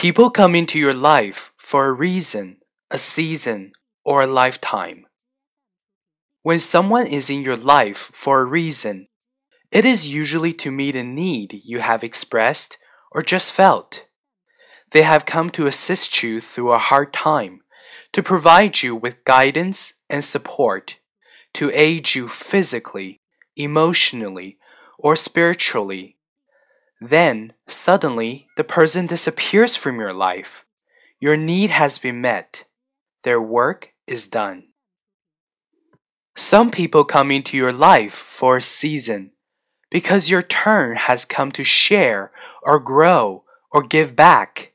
People come into your life for a reason, a season, or a lifetime. When someone is in your life for a reason, it is usually to meet a need you have expressed or just felt. They have come to assist you through a hard time, to provide you with guidance and support, to aid you physically, emotionally, or spiritually. Then, suddenly, the person disappears from your life. Your need has been met. Their work is done. Some people come into your life for a season because your turn has come to share or grow or give back.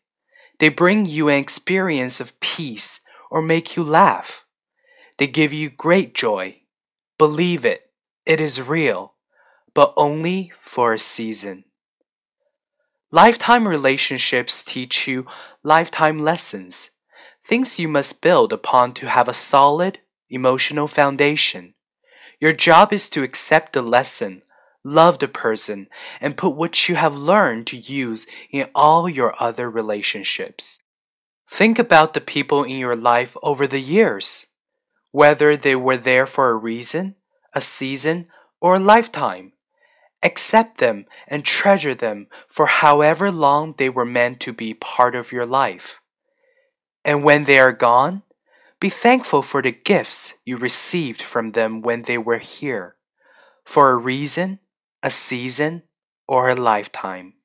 They bring you an experience of peace or make you laugh. They give you great joy. Believe it, it is real, but only for a season. Lifetime relationships teach you lifetime lessons, things you must build upon to have a solid emotional foundation. Your job is to accept the lesson love the person, and put what you have learned to use in all your other relationships. Think about the people in your life over the years, whether they were there for a reason, a season, or a lifetime. Accept them and treasure them for however long they were meant to be part of your life. And when they are gone, be thankful for the gifts you received from them when they were here, for a reason a season, or a lifetime.